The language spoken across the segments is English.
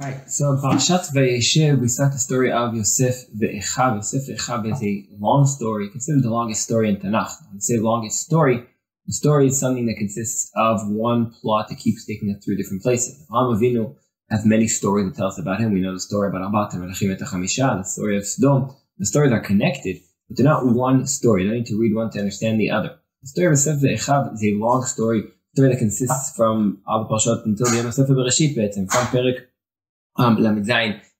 Right, so in Parashat Vayeshev, we start the story of Yosef ve'echav. Yosef ve'echav is a long story, considered the longest story in Tanakh. When say longest story, the story is something that consists of one plot that keeps taking us through different places. Avraham Avinu has many stories that tell us about him. We know the story about Abat and Melachim et the story of Sodom. The stories are connected, but they're not one story. You don't need to read one to understand the other. The story of Yosef ve'echav is a long story, story that consists from Al Parashat until the end of Sefer Bereshit, from Perik um,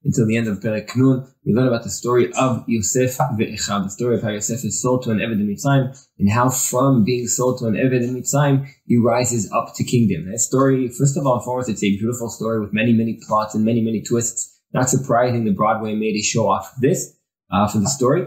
until the end of Perek Nun. We learn about the story of Yosef ve'echav, the story of how Yosef is sold to an Eved in Mitzrayim, and how from being sold to an Eved in Mitzrayim, he rises up to kingdom. That story, first of all and foremost, it's a beautiful story with many, many plots and many, many twists. Not surprising the Broadway made a show off of this uh, for the story.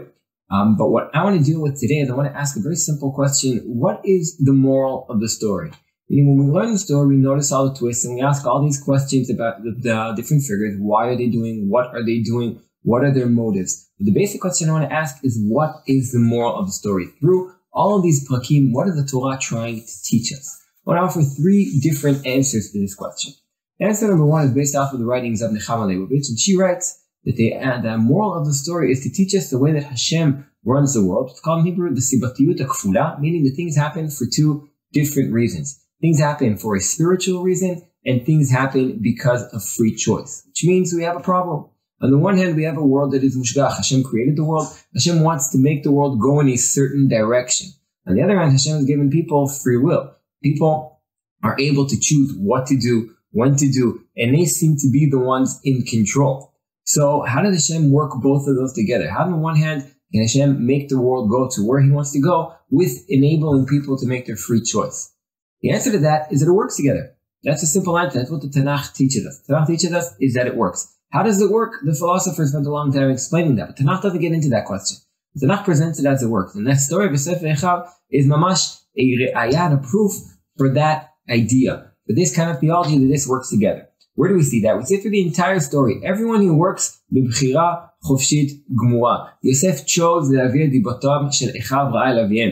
Um, but what I want to deal with today is I want to ask a very simple question. What is the moral of the story? When we learn the story, we notice all the twists and we ask all these questions about the, the different figures. Why are they doing? What are they doing? What are their motives? But the basic question I want to ask is what is the moral of the story? Through all of these prakim, what is the Torah trying to teach us? I want to offer three different answers to this question. Answer number one is based off of the writings of Nechama Leibowitz, and she writes that the, uh, the moral of the story is to teach us the way that Hashem runs the world. It's called in Hebrew the sibatiyut kfula, meaning the things happen for two different reasons. Things happen for a spiritual reason and things happen because of free choice, which means we have a problem. On the one hand, we have a world that is mushgach. Hashem created the world. Hashem wants to make the world go in a certain direction. On the other hand, Hashem has given people free will. People are able to choose what to do, when to do, and they seem to be the ones in control. So how does Hashem work both of those together? How on the one hand can Hashem make the world go to where he wants to go with enabling people to make their free choice? The answer to that is that it works together. That's a simple answer. That's what the Tanakh teaches us. Tanakh teaches us is that it works. How does it work? The philosophers spent a long time explaining that, but Tanakh doesn't get into that question. The Tanakh presents it as it works. And that story of Yosef Echav is mamash a a proof for that idea, for this kind of theology that this works together. Where do we see that? We see it through the entire story. Everyone who works בבחירה חופשית גמורה. Yosef chose להביא את דיבתם של אחיו רעה אל אביהם.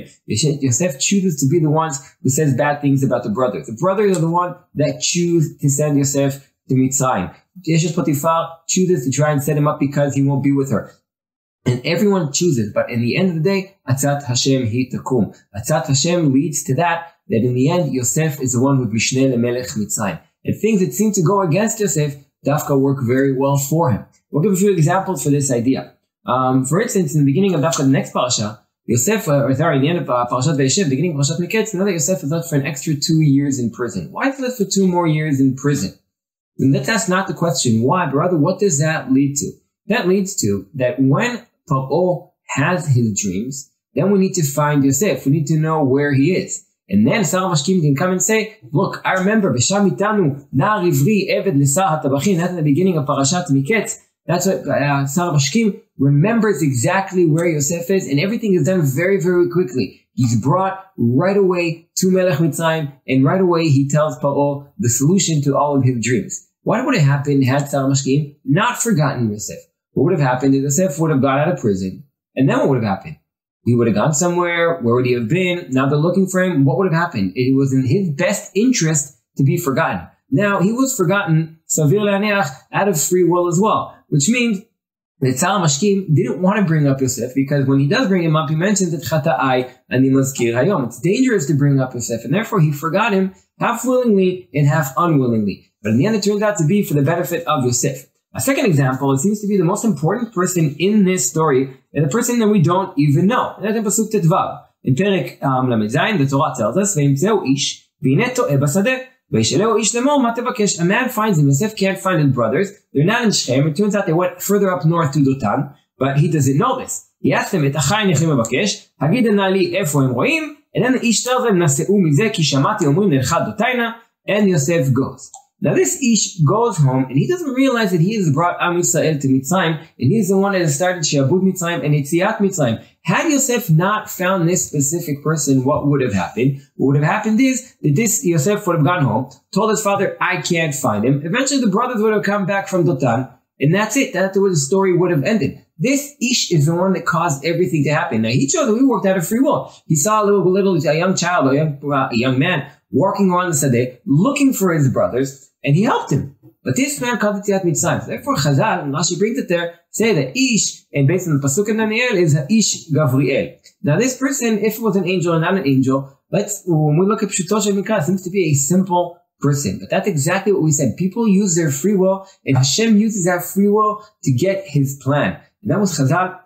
Yosef chooses to be the ones who says bad things about the brothers. The brothers are the one that choose to send Yosef to מצרים. Yeshes Potiphar chooses to try and set him up because he won't be with her. And everyone chooses, but in the end of the day, Atzat Hashem hi takum. Atzat Hashem leads to that, that in the end, Yosef is the one with Mishneh Lemelech Mitzrayim. And things that seem to go against Yosef, Dafka work very well for him. We'll give a few examples for this idea. Um, for instance, in the beginning of Dafka, the next parasha, Yosef, uh, or sorry, in the end of uh, Parashat beginning of Parashat Miketz, know that Yosef is left for an extra two years in prison. Why is he left for two more years in prison? And that, that's not the question. Why? But rather, what does that lead to? That leads to that when Paro has his dreams, then we need to find Yosef. We need to know where he is. And then Mashkim can come and say, look, I remember, Besham Itanu, Nar Ivri, Eved Lesar HaTabachin, that's in the beginning of Parashat Miketz. That's what uh, remembers exactly where Yosef is, and everything is done very, very quickly. He's brought right away to Melech Mitzrayim, and right away he tells Paro the solution to all of his dreams. What would have happened had Mashkim not forgotten Yosef? What would have happened if Yosef would have got out of prison? And then what would have happened? He would have gone somewhere. Where would he have been? Now they're looking for him. What would have happened? It was in his best interest to be forgotten. Now he was forgotten, Savir Le'aneach, out of free will as well, which means that Tzal Mashkim didn't want to bring up Yosef because when he does bring him up, he mentions that Chata'ai and Mazkir Hayom. It's dangerous to bring up Yosef, and therefore he forgot him half willingly and half unwillingly. But in the end, it turned out to be for the benefit of Yosef. A second example, it seems to be the most important person in this story, and the person that we don't even know. that's in Pasuk Tetvav. In Perek um, Lamed the Torah tells us, וימצאו איש, והנה טועה בשדה. וישאלהו איש לאמור, מה תבקש? A man finds him, Yosef can't find his brothers. They're not in Shechem. It turns out they went further up north to Dotan, but he doesn't know this. He asked him, את אחי אני יכולים לבקש? הגידה נא לי איפה הם רואים? And then the איש tells them, נשאו מזה, כי שמעתי אומרים ללכת דותיינה, and Yosef goes. Now this Ish goes home and he doesn't realize that he has brought Am Yisrael to Mitzrayim and he's the one that has started Shabud Mitzrayim and Yitziat Mitzrayim. Had Yosef not found this specific person, what would have happened? What would have happened is that this Yosef would have gone home, told his father, I can't find him. Eventually the brothers would have come back from Dotan and that's it. That's where the story would have ended. This Ish is the one that caused everything to happen. Now he chose that we worked out of free will. He saw a little, little, a young child, a young, uh, a young man walking around the Sadeh, looking for his brothers, and he helped him. but this man called Yetziat Mitzrayim. Therefore, Chazal, and Rashi brings it there, say that Ish, and based on the Pasuk in Daniel, is Ish Gavriel. Now this person, if it was an angel and not an angel, let's, when we look at Pshuto Mikra, seems to be a simple person. But that's exactly what we said. People use their free will, and Hashem uses that free will to get his plan. And that was Chazal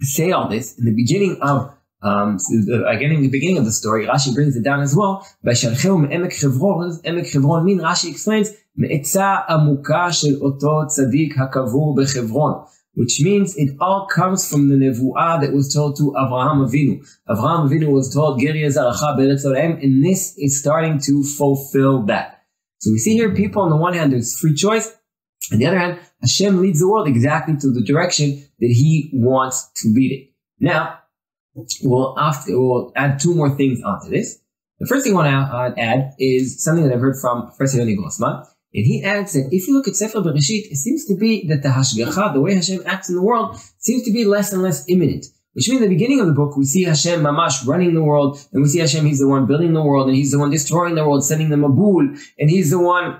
say all this in the beginning of um, again, in the beginning of the story, Rashi brings it down as well. V'shalcheu me'emek Chevron, emek Chevron mean, Rashi explains, me'etza amuka shel oto hakavur bechevron, which means it all comes from the nevuah that was told to Avraham Avinu. Avraham Avinu was told, Geri Zaracha beretz and this is starting to fulfill that. So we see here people on the one hand, there's free choice. On the other hand, Hashem leads the world exactly to the direction that he wants to lead it. Now, we'll, after, we'll add two more things onto this. The first thing I want to add is something that I've heard from Professor Yoni Grossman. And he adds that if you look at Sefer Bereshit, it seems to be that the Hashgacha, the way Hashem acts in the world, seems to be less and less imminent. Which means in the beginning of the book, we see Hashem Mamash running the world, and we see Hashem, He's the one building the world, and He's the one destroying the world, sending them a bull, and He's the one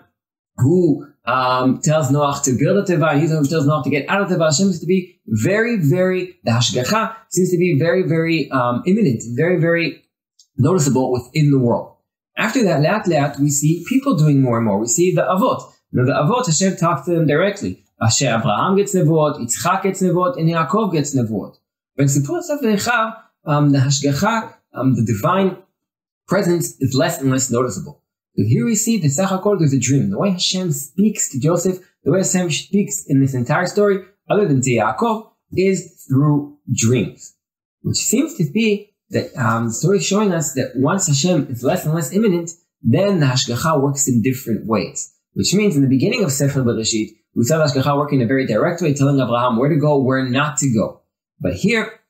who um, tells Noach to build a teva, and who tells Noach to get out of teva. Hashem seems to be very, very, the hashgacha seems to be very, very um, imminent, very, very noticeable within the world. After that, leat leat, we see people doing more and more. We see the avot. Now the avot, Hashem talks to them directly. Asher Abraham gets nevuot, Yitzchak gets nevuot, and Yaakov gets nevuot. In Sipur Sefer um, the hashgacha, um, the divine presence is less and less noticeable. But here we see that Sachakol there's a dream. The way Hashem speaks to Joseph, the way Hashem speaks in this entire story, other than to Yaakov, is through dreams. Which seems to be that um, the story is showing us that once Hashem is less and less imminent, then the Hashgacha works in different ways. Which means in the beginning of Sefer Bereshit, we saw Hashgacha working in a very direct way, telling Abraham where to go, where not to go. But here,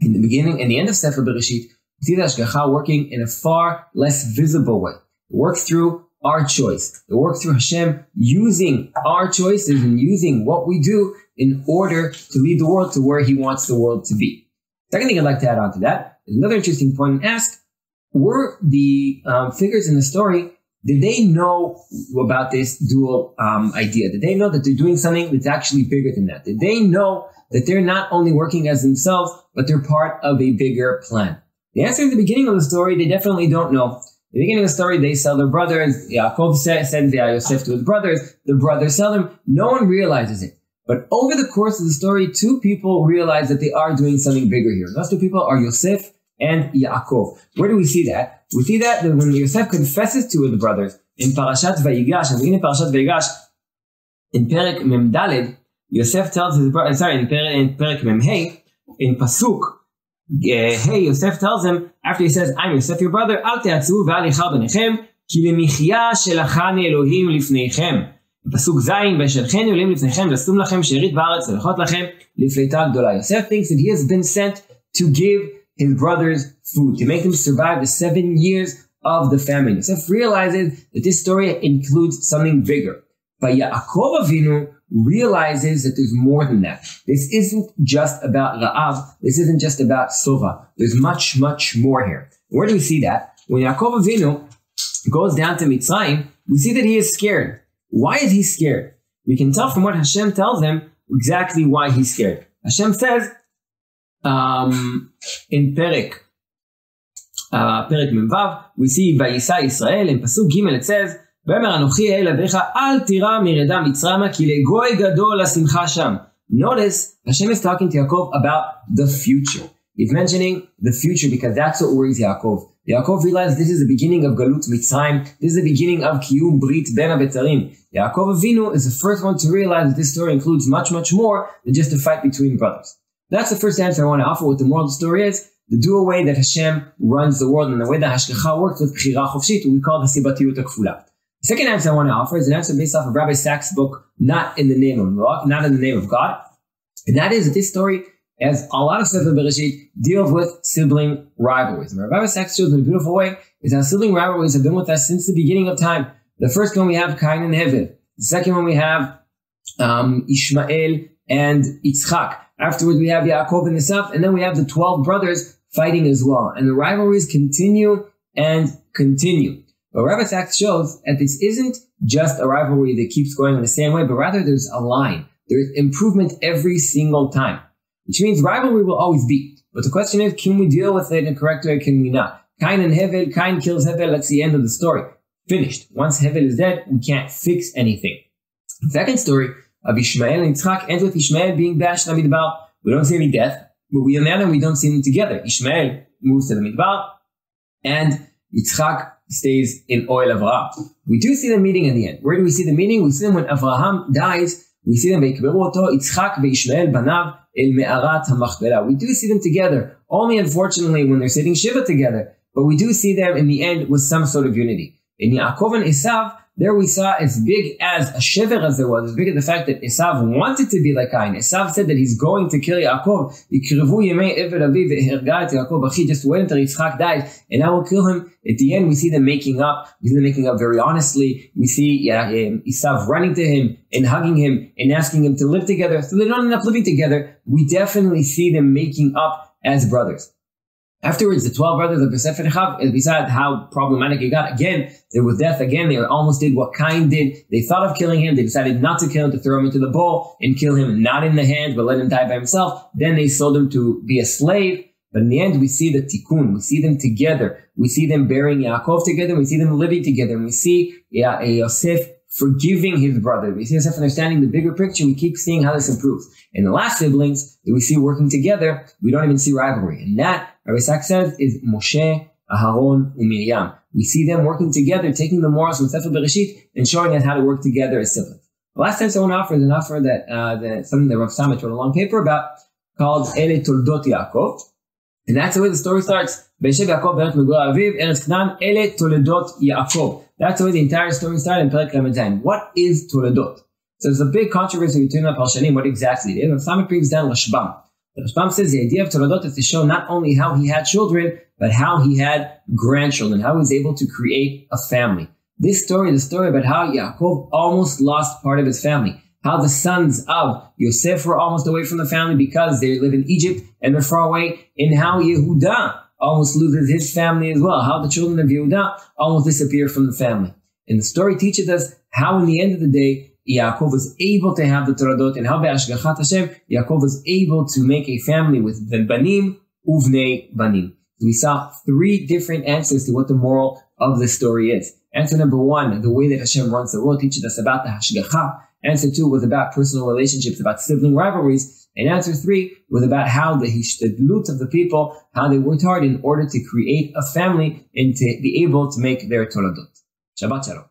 in the beginning and the end of Sefer Bereshit, we see the Hashgacha working in a far less visible way. Work through our choice. It work through Hashem using our choices and using what we do in order to lead the world to where He wants the world to be. Second thing I'd like to add on to that is another interesting point and ask, were the um, figures in the story, did they know about this dual um, idea? Did they know that they're doing something that's actually bigger than that? Did they know that they're not only working as themselves, but they're part of a bigger plan? The answer at the beginning of the story, they definitely don't know the beginning of the story, they sell their brothers. Yaakov sends Yosef to his brothers. The brothers sell them. No one realizes it. But over the course of the story, two people realize that they are doing something bigger here. Those two people are Yosef and Yaakov. Where do we see that? We see that when Yosef confesses to the brothers in Parashat Vayigash, in Parashat Vayigash, in Perek Mem Yosef tells his brother, sorry, in Perek, in Perek Mem in Pasuk hey, Yosef tells him, after he says, I'm Yosef your brother, אל תעצרו ואל יחר ביניכם, כי למחיה שלחני אלוהים לפניכם. פסוק ז', וישלחני אלוהים לפניכם, לשום לכם שארית בארץ, ולכות לכם לפליטה גדולה. Yosef thinks that he has been sent to give his brothers food, to make them survive the seven years of the famine. Yosef realizes that this story includes something bigger. But Yaakov Avinu realizes that there's more than that. This isn't just about Ra'av. This isn't just about Sova. There's much, much more here. Where do we see that? When Yaakov Avinu goes down to Mitzrayim, we see that he is scared. Why is he scared? We can tell from what Hashem tells him exactly why he's scared. Hashem says um, in Perek, uh, Perek Memvav, we see Vayisa Israel, in Pasuk Gimel it says, ויאמר אנוכי אל אביך אל תירא מרדה מצרמה כי לגוי גדול השמחה שם. Notice, Hashem is talking to Yaakov about the future. He's mentioning the future because that's what worries Yaakov. Yaakov realized this is the beginning of Galut Mitzrayim. This is the beginning of Kiyum Brit Ben Abetarim. Yaakov Avinu is the first one to realize that this story includes much, much more than just a fight between brothers. That's the first answer I want to offer. What the moral of the story is, the dual way that Hashem runs the world and the way that Hashgacha works with Bchira Chofshit, we call the Sibatiyut HaKfula. The second answer I want to offer is an answer based off of Rabbi Sacks' book, Not in the Name of God, Not in the Name of God. And that is that this story, as a lot of Sefer Bereshit, deals with sibling rivalries. And Rabbi Sacks shows in a beautiful way is how sibling rivalries have been with us since the beginning of time. The first one we have Cain and Hevel. The second one we have um, Ishmael and Yitzchak. Afterwards we have Yaakov and Esav, and then we have the 12 brothers fighting as well. And the rivalries continue and continue. But Rabbi Sacks shows that this isn't just a rivalry that keeps going in the same way, but rather there's a line. There's improvement every single time, which means rivalry will always be. But the question is, can we deal with it in a correct way? Can we not? Kain and Hevel, Kain kills Hevel. That's the end of the story. Finished. Once Hevel is dead, we can't fix anything. Second story of Ishmael and Yitzchak ends with Ishmael being bashed in the Midbar. We don't see any death, but we on the other we don't see them together. Ishmael moves to the Midbar, and Yitzchak stays in Oil Avraham. We do see them meeting in the end. Where do we see the meeting? We see them when Avraham dies. We see them ויקברו אותו יצחק וישמעאל בניו אל מערת המכפלה. We do see them together. Only unfortunately when they're sitting Shiva together. But we do see them in the end with some sort of unity. In Yaakov and Esav, there we saw as big as a shiver as there was, as big as the fact that Esav wanted to be like Cain. Esav said that he's going to kill Yaakov. Yaakov Just wait until Yitzchak dies, and I will kill him. At the end, we see them making up. We see them making up very honestly. We see um, Esav running to him and hugging him and asking him to live together. So they're not enough living together. We definitely see them making up as brothers. Afterwards, the 12 brothers of Yosef and Echav, besides how problematic it got, again, there was death again. They almost did what Cain did. They thought of killing him. They decided not to kill him, to throw him into the bowl and kill him, not in the hand, but let him die by himself. Then they sold him to be a slave. But in the end, we see the tikkun. We see them together. We see them burying Yaakov together. We see them living together. And we see yeah, Yosef forgiving his brother. We see Yosef understanding the bigger picture. We keep seeing how this improves. And the last siblings that we see working together, we don't even see rivalry. And that, Rabbi Sacks says, is Moshe, Aharon, and Miriam. We see them working together, taking the morals from Sefer Bereshit and showing us how to work together as siblings. The last time someone offered an offer that, uh, that something that Rav Samet wrote a long paper about called Ele Toldot Yaakov. And that's the way the story starts. That's the way the entire story started in Perek Lamed What is Toledot? So there's a big controversy between the Parshanim, what exactly it is. Rav Samet brings down Rashbam. The Rashbam says the idea of Toledot is to show not only how he had children, but how he had grandchildren, how he was able to create a family. This story, is a story about how Yaakov almost lost part of his family how the sons of Yosef were almost away from the family because they live in Egypt and they're far away, and how Yehuda almost loses his family as well, how the children of Yehuda almost disappear from the family. And the story teaches us how in the end of the day, Yaakov was able to have the Toledot and how Be'ashgachat Hashem, Yaakov was able to make a family with the Banim, Uvnei Banim. We saw three different answers to what the moral of the story is. Answer number one, the way that Hashem runs the world teaches us about the Hashgacha, Answer two was about personal relationships, about sibling rivalries. And answer three was about how the hishtadlut of the people, how they worked hard in order to create a family and to be able to make their toladot. Shabbat shalom.